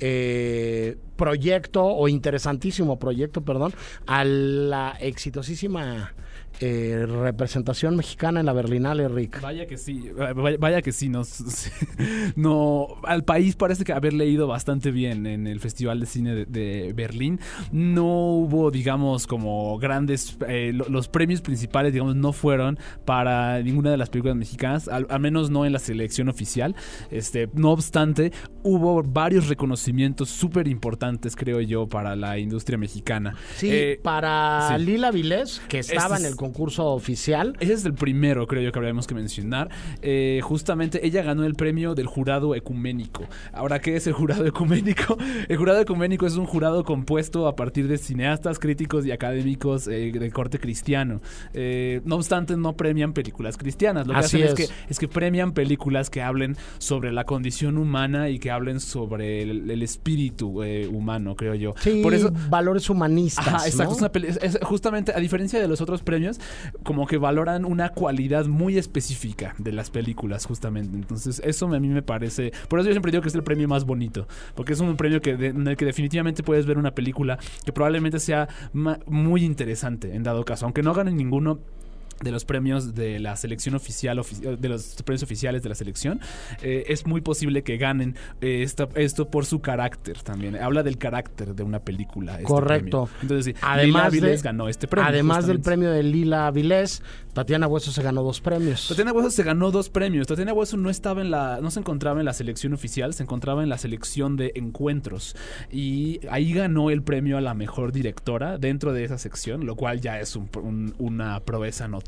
eh, proyecto o interesantísimo proyecto, perdón, a la exitosísima eh, representación mexicana en la Berlinale, Rick. Vaya que sí, vaya, vaya que sí, nos, no, al país parece que haber leído bastante bien en el Festival de Cine de, de Berlín. No hubo, digamos, como grandes, eh, lo- los premios principales, digamos, no fueron para ninguna de las películas mexicanas, al, al menos no en la selección oficial. Este, no obstante, hubo varios reconocimientos súper importantes, creo yo, para la industria mexicana. Sí, Eh, para sí. Lila Vilés, que estaba Este en el concurso oficial. Ese es el primero, creo yo, que habríamos que mencionar. Eh, justamente ella ganó el premio del jurado ecuménico. Ahora, ¿qué es el jurado ecuménico? El jurado ecuménico es un jurado compuesto a partir de cineastas, críticos y académicos eh, de corte cristiano. Eh, no obstante, no premian películas cristianas. Lo que Así hacen es. es. que, es que premian películas que hablen sobre la condición humana y que hablen sobre el, el espíritu eh, humano, creo yo. Sí, Por eso, valores humanistas. Ajá, exacto. ¿no? es una es justamente, a diferencia de los otros premios, como que valoran una cualidad muy específica de las películas, justamente. Entonces, eso a mí me parece. Por eso yo siempre digo que es el premio más bonito. Porque es un premio que en el que definitivamente puedes ver una película que probablemente sea muy interesante, en dado caso. Aunque no ganen ninguno de los premios de la selección oficial, ofi- de los premios oficiales de la selección, eh, es muy posible que ganen eh, esta- esto por su carácter también. Habla del carácter de una película. este Correcto. premio. Entonces, sí, Además, Lila de- ganó este premio. además del premio de Lila Vilés, Tatiana Hueso se ganó dos premios. Tatiana Hueso se ganó dos premios. Tatiana Hueso no estaba en la, no se encontraba en la selección oficial, se encontraba en la selección de encuentros y ahí ganó el premio a la mejor directora dentro de esa sección, lo cual ya es un- un- una proeza notable.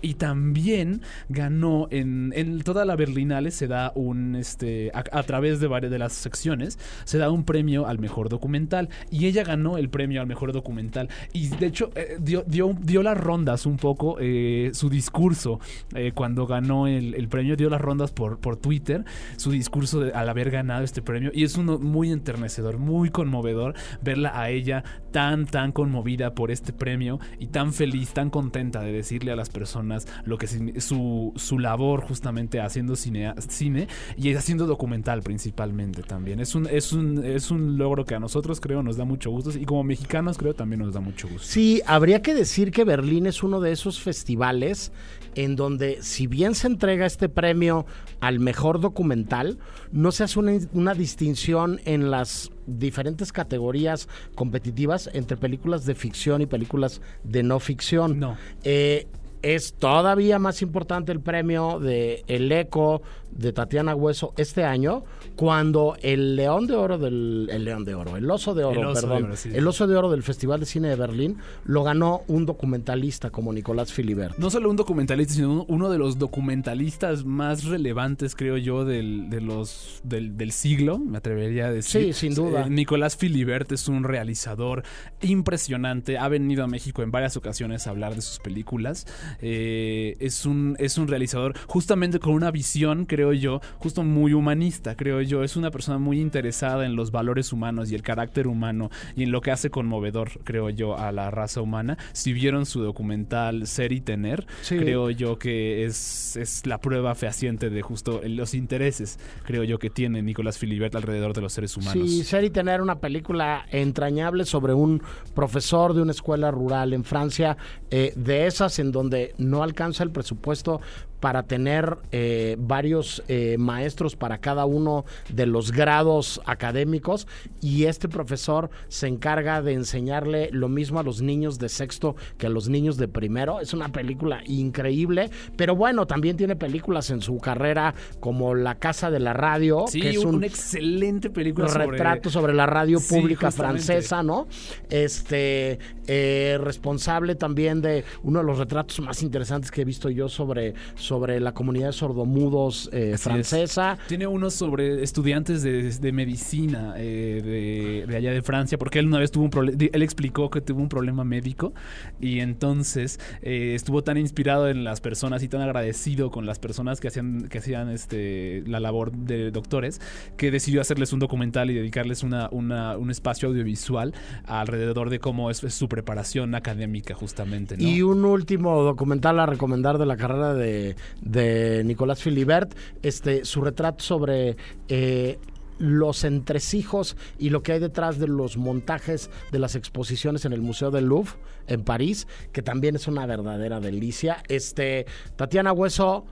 Y también ganó en, en toda la Berlinale se da un este a, través de varias de las secciones se da un premio al mejor documental. Y ella ganó el premio al mejor documental. Y de hecho eh, dio, dio, dio las rondas un poco eh, su discurso eh, cuando ganó el, el premio dio las rondas por, por Twitter su discurso al haber ganado este premio. Y es uno muy enternecedor muy conmovedor verla a ella tan, tan conmovida por este premio y tan feliz, tan contenta de decirle a las personas lo que su, su labor justamente haciendo cine, cine y haciendo documental principalmente también. Es un, es, un, es un logro que a nosotros creo nos da mucho gusto y como mexicanos creo también nos da mucho gusto. Sí, habría que decir que Berlín es uno de esos festivales en donde si bien se entrega este premio al mejor documental, no se hace una, una distinción en las diferentes categorías competitivas entre películas de ficción y películas de no ficción. No. Eh, es todavía más importante el premio de El Eco de Tatiana Hueso este año, cuando el León de Oro del el León de Oro, el Oso de Oro, El Oso de perdón, Oro, sí. el Oso de Oro del Festival de Cine de Berlín lo ganó un documentalista como Nicolás Filibert. No solo un documentalista, sino un- uno de los documentalistas más relevantes, creo yo, del, de los, del, del siglo, me atrevería a decir. Sí, sin duda. Eh, Nicolás Filibert es un realizador impresionante. Ha venido a México en varias ocasiones a hablar de sus películas. Eh, es, un, es un realizador justamente con una visión, creo yo, justo muy humanista, creo yo. Es una persona muy interesada en los valores humanos y el carácter humano y en lo que hace conmovedor, creo yo, a la raza humana. Si vieron su documental Ser y Tener, Sí. creo yo que es, es la prueba fehaciente de justo los intereses, creo yo, que tiene Nicolás Filibert alrededor de los seres humanos. Sí, ser y tener una película entrañable sobre un profesor de una escuela rural en Francia, eh, de esas en donde no alcanza el presupuesto para tener eh, varios eh, maestros para cada uno de los grados académicos y este profesor se encarga de enseñarle lo mismo a los niños de sexto que a los niños de primero. Es una película increíble, pero bueno, también tiene películas en su carrera como La Casa de la Radio, Sí, que es un- un una excelente película sobre... retrato sobre la radio pública francesa, ¿no? Este eh, responsable también de uno de los retratos más interesantes que he visto yo sobre, sobre la comunidad de sordomudos eh, es. francesa. Tiene uno sobre estudiantes de, de medicina eh, de, de allá de Francia, porque él una vez tuvo un problema, él explicó que tuvo un problema médico y entonces eh, estuvo tan inspirado en las personas y tan agradecido con las personas que hacían, que hacían este, la labor de doctores, que decidió hacerles un documental y dedicarles una, una- un espacio audiovisual alrededor de cómo es, es su preparación académica justamente. ¿no? Y un último documental a recomendar de la carrera de, de Nicolás Filibert, este, su retrato sobre eh, los entresijos y lo que hay detrás de los montajes de las exposiciones en el Museo del Louvre en París, que también es una verdadera delicia. Este, Tatiana Hueso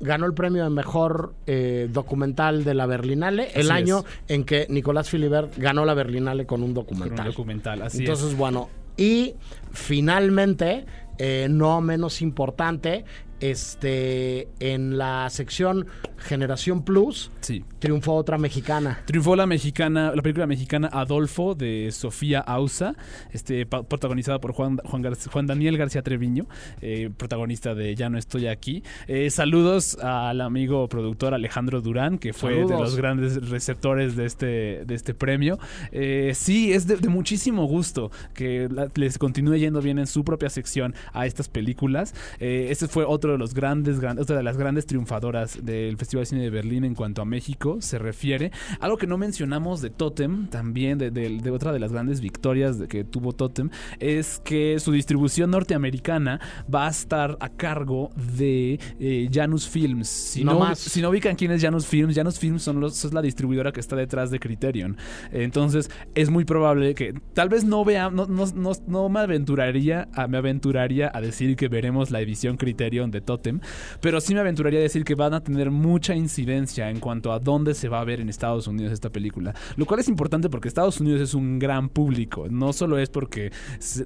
ganó el premio de mejor eh, documental de la Berlinale el Así año es. en que Nicolás Filibert ganó la Berlinale con un Con un documental. documental, así Entonces, es. bueno, y finalmente, eh, no menos importante, este, en la sección Generación Plus, Sí. Triunfó otra mexicana. Triunfó la mexicana, la película mexicana Adolfo de Sofía Ausa, este, protagonizada por Juan, Juan, Gar- Juan Daniel García Treviño, eh, protagonista de Ya no estoy aquí. Eh, saludos al amigo productor Alejandro Durán, que fue de los grandes receptores de este, de este premio. Eh, sí, es de, de muchísimo gusto que la- les continúe yendo bien en su propia sección a estas películas. Eh, este fue otro de los grandes, gran- otra de las grandes triunfadoras del Festival de Cine de Berlín en cuanto a México se refiere. Algo que no mencionamos de Totem, también de, de- de otra de las grandes victorias de que tuvo Totem, es que su distribución norteamericana va a estar a cargo de eh, Janus Films. Si No no, si no ubican quién es Janus Films, Janus Films son los, es la distribuidora que está detrás de Criterion. Entonces, es muy probable que tal vez no vea, no, no, no, no me aventuraría a, me aventuraría a decir que veremos la edición Criterion de Totem, pero sí me aventuraría a decir que van a tener mucha incidencia en cuanto a dónde se va a ver en Estados Unidos esta película. Lo cual es importante porque Estados Unidos es un gran público. No solo es porque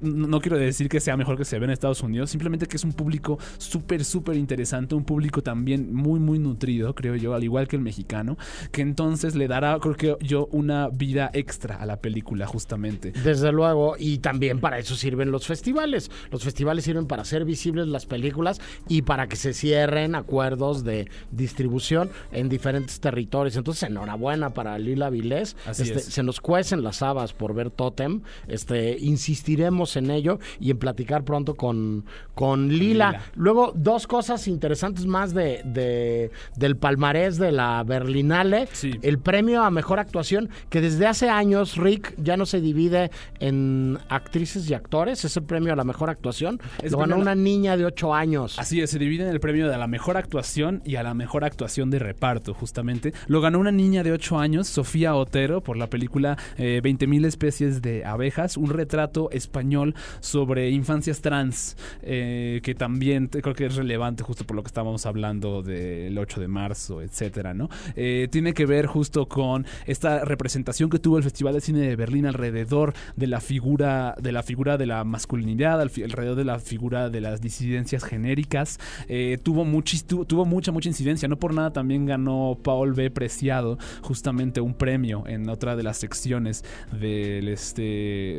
no quiero decir que sea mejor que se ve en Estados Unidos, simplemente que es un público súper, súper interesante, un público también muy, muy nutrido, creo yo, al igual que el mexicano, que entonces le dará, creo que yo, una vida extra a la película, justamente. Desde luego, y también para eso sirven los festivales. Los festivales sirven para hacer visibles las películas y para que se cierren acuerdos de distribución en diferentes territorios. Entonces, enhorabuena para Lila Vilés. Este, es. Se nos cuecen las habas por ver Totem. Este, insistiremos en ello y en platicar pronto con, con Lila. Lila. Luego, dos cosas interesantes más de, de- del palmarés de la Berlinale. Sí. El premio a mejor actuación, que desde hace años, Rick, ya no se divide en actrices y actores. Es el premio a la mejor actuación. Es Lo ganó una niña de 8 años. Así es, se divide en el premio de la mejor actuación y a la mejor actuación de reparto, justamente. Lo ganó una niña de 8 años, Sofía Otero, por la película eh, 20.000 especies de abejas, un retrato español sobre infancias trans, eh, que también creo que es relevante justo por lo que estábamos hablando del 8 de marzo, etcétera, ¿no? Eh, tiene que ver justo con esta representación que tuvo el Festival de Cine de Berlín alrededor de la figura de la figura de la masculinidad, alrededor de la figura de las disidencias genéricas. Eh, tuvo, muchis- tu- tuvo mucha, mucha incidencia. No por nada también ganó Paul B. Preciado justamente un premio en otra de las secciones del, este,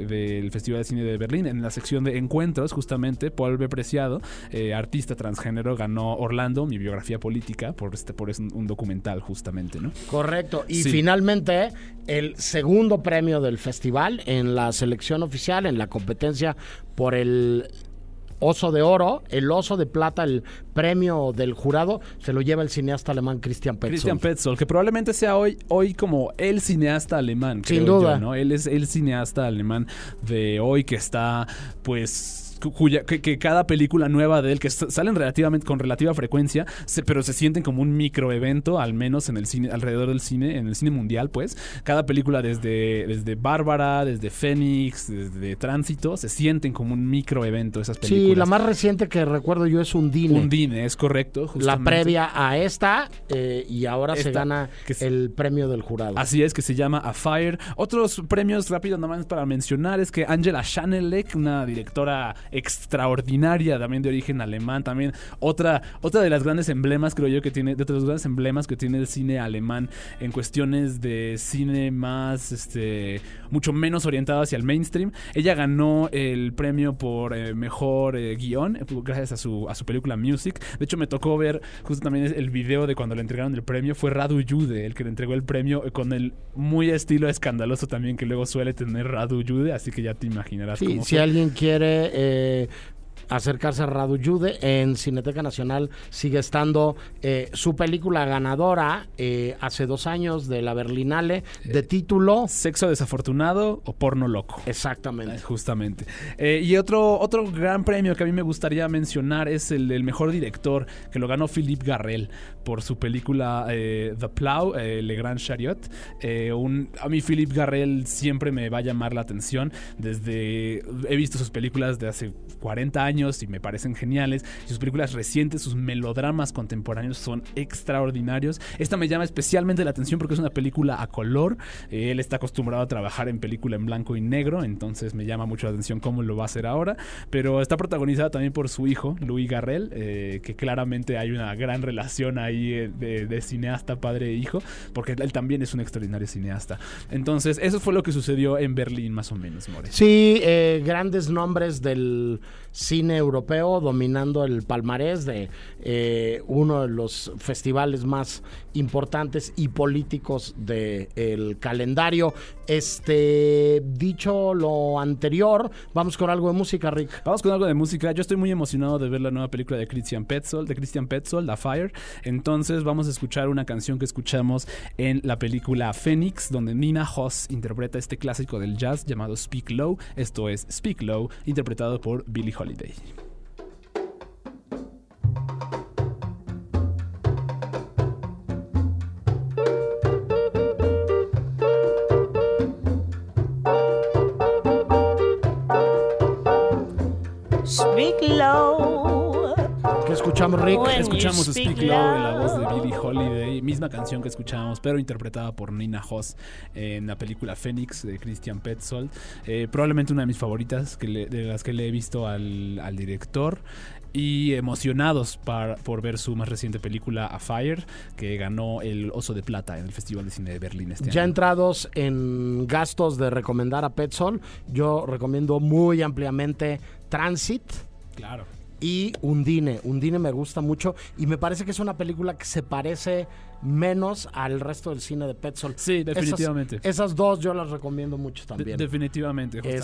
del Festival de Cine de Berlín. En la sección de encuentros, justamente, Paul B. Preciado, eh, artista transgénero, ganó Orlando, mi biografía política, por, este, por es- un documental, justamente, ¿no? Correcto. Y Sí. finalmente, el segundo premio del festival en la selección oficial, en la competencia por el Oso de Oro, el Oso de Plata, el premio del jurado, se lo lleva el cineasta alemán Christian Petzold. Christian Petzold, que probablemente sea hoy, hoy como el cineasta alemán. Sin creo duda. yo, ¿no? Él es el cineasta alemán de hoy que está, pues. Cuya, que, que cada película nueva de él, que salen relativamente con relativa frecuencia, se- pero se sienten como un microevento, al menos en el cine, alrededor del cine, en el cine mundial, pues. Cada película desde, desde Bárbara, desde Fénix, desde Tránsito, se sienten como un microevento esas películas. Sí, la más reciente que recuerdo yo es Undine. Undine, es correcto. La previa a esta eh, y ahora se gana que el premio del jurado. Así es, que se llama A Fire. Otros premios rápidos nomás para mencionar es que Angela Schanelek, una directora extraordinaria, también de origen alemán, también otra, otra de las grandes emblemas, creo yo, que tiene, de los grandes emblemas que tiene el cine alemán en cuestiones de cine más, este, mucho menos orientado hacia el mainstream. Ella ganó el premio por eh, mejor eh, guion, eh, gracias a su, a su película Music. De hecho, me tocó ver justo también el video de cuando le entregaron el premio. Fue Radu Jude el que le entregó el premio eh, con el muy estilo escandaloso también que luego suele tener Radu Jude, así que ya te imaginarás Sí, cómo si fue. alguien quiere eh, Okay. Acercarse a Radu Jude, en Cineteca Nacional sigue estando eh, su película ganadora eh, hace dos años de la Berlinale de título. Sexo desafortunado o porno loco. Exactamente. Eh, Justamente. Eh, y otro, otro gran premio que a mí me gustaría mencionar es el del mejor director, que lo ganó Philippe Garrel por su película eh, The Plow, eh, Le Grand Chariot. Eh, un- a mí Philippe Garrel siempre me va a llamar la atención. Desde he visto sus películas de hace 40 años y me parecen geniales. Sus películas recientes, sus melodramas contemporáneos son extraordinarios. Esta me llama especialmente la atención porque es una película a color. Eh, él está acostumbrado a trabajar en película en blanco y negro, entonces me llama mucho la atención cómo lo va a hacer ahora. Pero está protagonizada también por su hijo, Louis Garrel, eh, que claramente hay una gran relación ahí eh, de, cineasta, padre e hijo, porque él también es un extraordinario cineasta. Entonces, eso fue lo que sucedió en Berlín, más o menos, More. Sí, grandes nombres del cine europeo dominando el palmarés de eh, uno de los festivales más importantes y políticos del calendario. Este, dicho lo anterior, vamos con algo de música, Rick. Vamos con algo de música. Yo estoy muy emocionado de ver la nueva película de Christian Petzold, de Christian Petzold, La Fire. Entonces vamos a escuchar una canción que escuchamos en la película Phoenix, donde Nina Hoss interpreta este clásico del jazz llamado Speak Low. Esto es Speak Low, interpretado por Billie Holiday. Speak low. ¿Qué escuchamos, Rick? Escuchamos speak Speak Low en la voz de. Billie Holiday, misma canción que escuchábamos, pero interpretada por Nina Hoss en la película Phoenix de Christian Petzold. Eh, probablemente una de mis favoritas, que le- de las que le he visto al, al director. Y emocionados par- por ver su más reciente película A Fire, que ganó el Oso de Plata en el Festival de Cine de Berlín este Ya año. entrados en gastos de recomendar a Petzol, yo recomiendo muy ampliamente Transit. Claro. Y Undine. Undine me gusta mucho y me parece que es una película que se parece menos al resto del cine de Petzold. Sí, definitivamente. Esas, esas dos yo las recomiendo mucho también. De- definitivamente, justamente.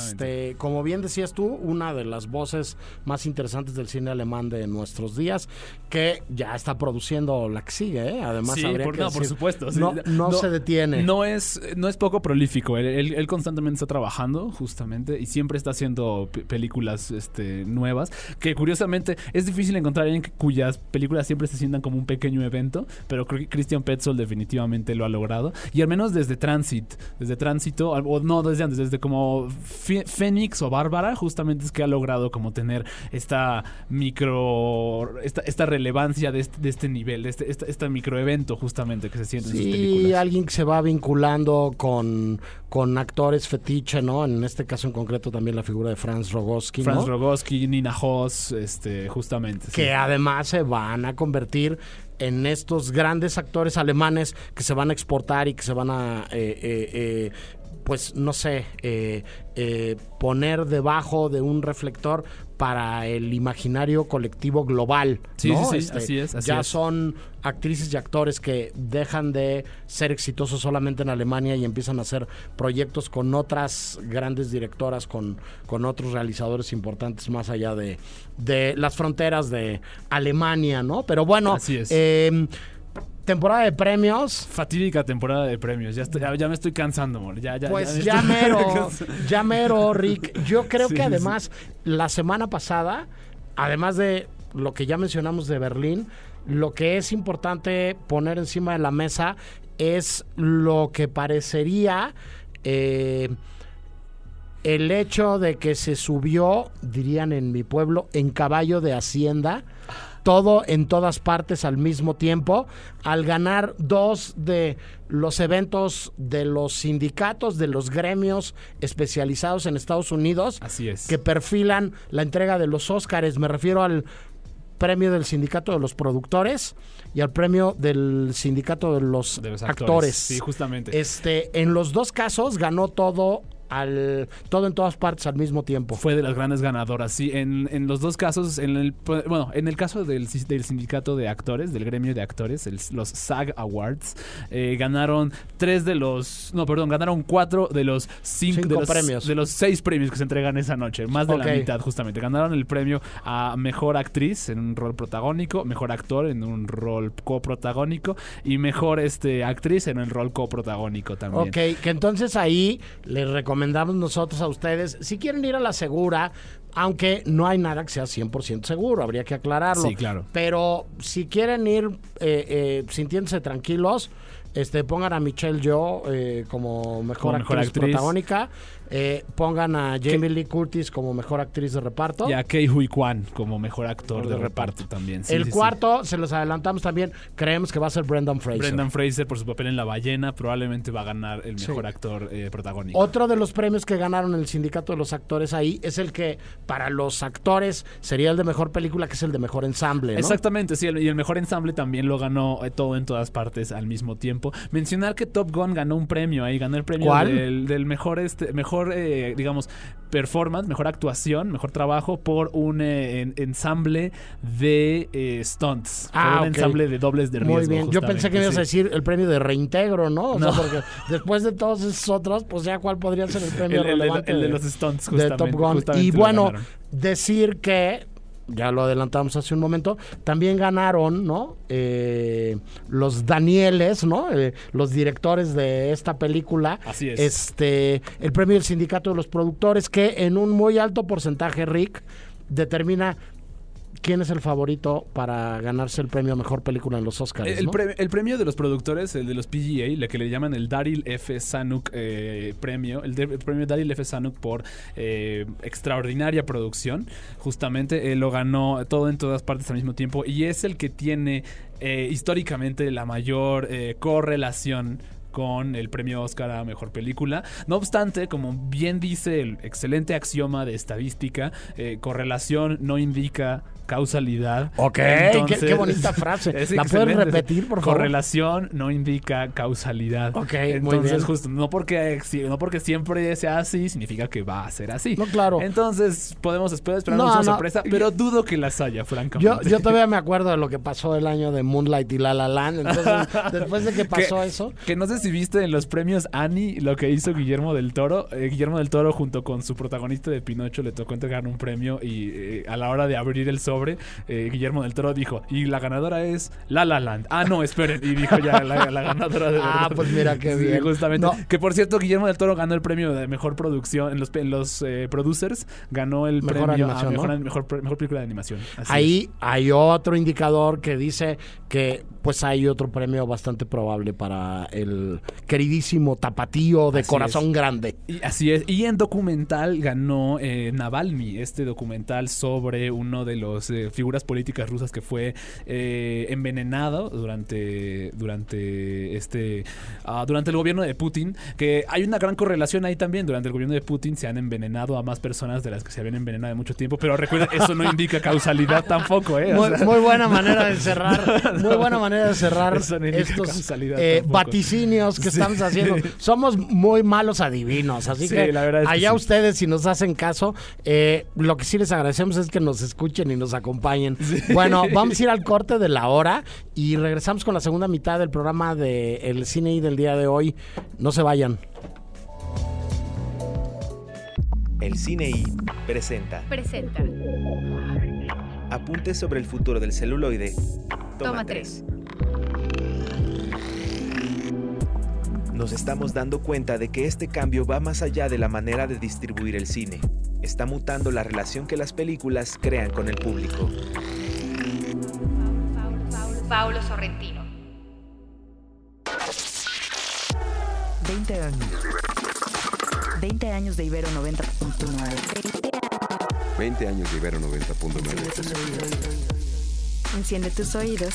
Este, como bien decías tú, una de las voces más interesantes del cine alemán de nuestros días, que ya está produciendo la que sigue, ¿eh? Además, Sí, habría por, que no, por decir, supuesto. sí. No, no se detiene. No es, no es poco prolífico. Él, él- él constantemente está trabajando, justamente, y siempre está haciendo pe- películas este, nuevas. Que curiosamente es difícil encontrar a alguien cuyas películas siempre se sientan como un pequeño evento, pero creo que Christian Petzold definitivamente lo ha logrado. Y al menos desde Transit, desde Tránsito, o no desde antes, desde como Fénix o Bárbara, justamente es que ha logrado como tener esta micro, esta, esta relevancia de este, de este nivel, de este, este microevento justamente que se siente en sus películas. alguien que se va vinculando con, con actores fetiche, ¿no? En este caso en concreto también la figura de Franz Rogowski, Franz ¿no? Rogowski, Nina Hoss, este, justamente. sí. que además se van a convertir en estos grandes actores alemanes que se van a exportar y que se van a, eh, eh, eh, pues no sé, eh, poner debajo de un reflector para el imaginario colectivo global. Sí, ¿no? sí, sí, así es, así ya es. son actrices y actores que dejan de ser exitosos solamente en Alemania y empiezan a hacer proyectos con otras grandes directoras, con, con otros realizadores importantes más allá de, de las fronteras de Alemania, ¿no? Pero bueno, Así es. eh, temporada de premios. Fatídica temporada de premios. Ya, estoy- ya, ya me estoy cansando, amor. Ya, ya, Pues ya estoy- mero, ya mero, Rick. Yo creo Sí, que sí. además la semana pasada, además de lo que ya mencionamos de Berlín, lo que es importante poner encima de la mesa es lo que parecería eh, el hecho de que se subió, dirían en mi pueblo, en caballo de hacienda, todo en todas partes al mismo tiempo, al ganar dos de los eventos de los sindicatos, de los gremios especializados en Estados Unidos, Así es. que perfilan la entrega de los Óscares. Me refiero al premio del sindicato de los productores y al premio del sindicato de los, De los actores. actores. Sí, justamente. Este, en los dos casos ganó todo al todo en todas partes al mismo tiempo. Fue de las grandes ganadoras, sí. En, en los dos casos, en el, bueno, en el caso del, del sindicato de actores, del gremio de actores, el- los SAG Awards, eh, ganaron tres de los, no, perdón, ganaron cuatro de los cinco, Cinco de los, premios. de los seis premios que se entregan esa noche, más de la mitad justamente. Ganaron el premio a mejor actriz en un rol protagónico, mejor actor en un rol coprotagónico y mejor este actriz en un rol coprotagónico también. Ok, que entonces ahí les recomendamos nosotros a ustedes, si quieren ir a la segura, aunque no hay nada que sea 100% seguro, habría que aclararlo. Sí, claro. Pero si quieren ir eh, eh, sintiéndose tranquilos, este, pongan a Michelle Yeoh eh, como mejor, Como mejor actriz, actriz. protagónica, eh, pongan a Jamie Lee Curtis como mejor actriz de reparto. Y a Kei Hui Kwan como mejor actor de, de reparto, reparto. también. Sí, el sí, sí. cuarto, se los adelantamos también, creemos que va a ser Brendan Fraser. Brendan Fraser por su papel en La Ballena probablemente va a ganar el mejor actor eh, protagónico. Otro de los premios que ganaron el sindicato de los actores ahí es el que para los actores sería el de mejor película, que es el de mejor ensamble. ¿no? Exactamente, sí, y el mejor ensamble también lo ganó eh, todo en todas partes al mismo tiempo. Mencionar que Top Gun ganó un premio ahí, ganó el premio ¿Cuál? Del, del mejor, este, mejor eh, digamos, performance, mejor actuación, mejor trabajo por un eh, en- ensamble de eh, stunts, por Ah, un ensamble de dobles de riesgo. Muy bien, yo pensé que ibas a decir el premio de reintegro, ¿no? O No. sea, porque después de todos esos otros, pues ya cuál podría ser el premio El, relevante el de los stunts, de justamente. Top Gun. justamente Y bueno, decir que ya lo adelantamos hace un momento, también ganaron, ¿no? Eh, los Danieles, ¿no? Eh, los directores de esta película. Así es. Este, el premio del sindicato de los productores, que en un muy alto porcentaje, Rick, determina quién es el favorito para ganarse el premio a mejor película en los Oscars. El, ¿no? pre- el premio de los productores, el de los PGA, lo que le llaman el Daryl F. Sanuk eh, premio, el, de- el premio Daryl F. Sanuk por eh, extraordinaria producción, justamente eh, lo ganó todo en todas partes al mismo tiempo y es el que tiene eh, históricamente la mayor eh, correlación con el premio Oscar a Mejor Película. No obstante, como bien dice el excelente axioma de estadística, eh, correlación no indica causalidad. Ok, qué- qué bonita frase. ¿La puedes repetir, por favor? Correlación no indica causalidad. Ok, muy Entonces, bien. justo, no porque, no porque siempre sea así, significa que va a ser así. No, claro. Entonces, podemos esperar, esperar No, una no. sorpresa, pero dudo que las haya, Yo, francamente. yo todavía me acuerdo de lo que pasó el año de Moonlight y La La Land. Entonces, después de que pasó Que- eso, Que no sé si viste en los premios Annie lo que hizo Guillermo del Toro. Eh, Guillermo del Toro junto con su protagonista de Pinocho le tocó entregar un premio y eh, a la hora de abrir el sobre, eh, Guillermo del Toro dijo, y la ganadora es La La Land. Ah, no, esperen. Y dijo ya la, la ganadora de Ah, verdad. pues mira qué Sí, bien. justamente. No. Que por cierto, Guillermo del Toro ganó el premio de mejor producción en los, en los producers. Ganó el Mejor premio a mejor, ¿no? mejor, mejor película de animación. Así ahí hay otro indicador que dice que pues hay otro premio bastante probable para el queridísimo tapatío de Así corazón es. grande. Y así es. Y en documental ganó eh, Navalny, este documental sobre uno de los eh, figuras políticas rusas que fue eh, envenenado durante durante este ah, durante el gobierno de Putin. Que hay una gran correlación ahí también. Durante el gobierno de Putin se han envenenado a más personas de las que se habían envenenado de mucho tiempo. Pero recuerda, eso no indica causalidad tampoco, ¿eh? O Muy, sea, muy buena manera de cerrar, muy buena manera de cerrar estos eh, vaticinios que Sí. estamos haciendo. Somos muy malos adivinos, así Sí, que la verdad es que allá sí. ustedes si nos hacen caso, eh, lo que sí les agradecemos es que nos escuchen y nos acompañen. Bueno, vamos a ir al corte de la hora y regresamos con la segunda mitad del programa de El Cine y del día de hoy. No se vayan. El Cine I presenta Presenta. Apuntes sobre el futuro del celuloide. Toma, Toma 3. Nos estamos dando cuenta de que este cambio va más allá de la manera de distribuir el cine. Está mutando la relación que las películas crean con el público. Paulo Sorrentino. 20 años. 20 años de Ibero 90.9. 20 años de Ibero 90.9. Enciende tus oídos.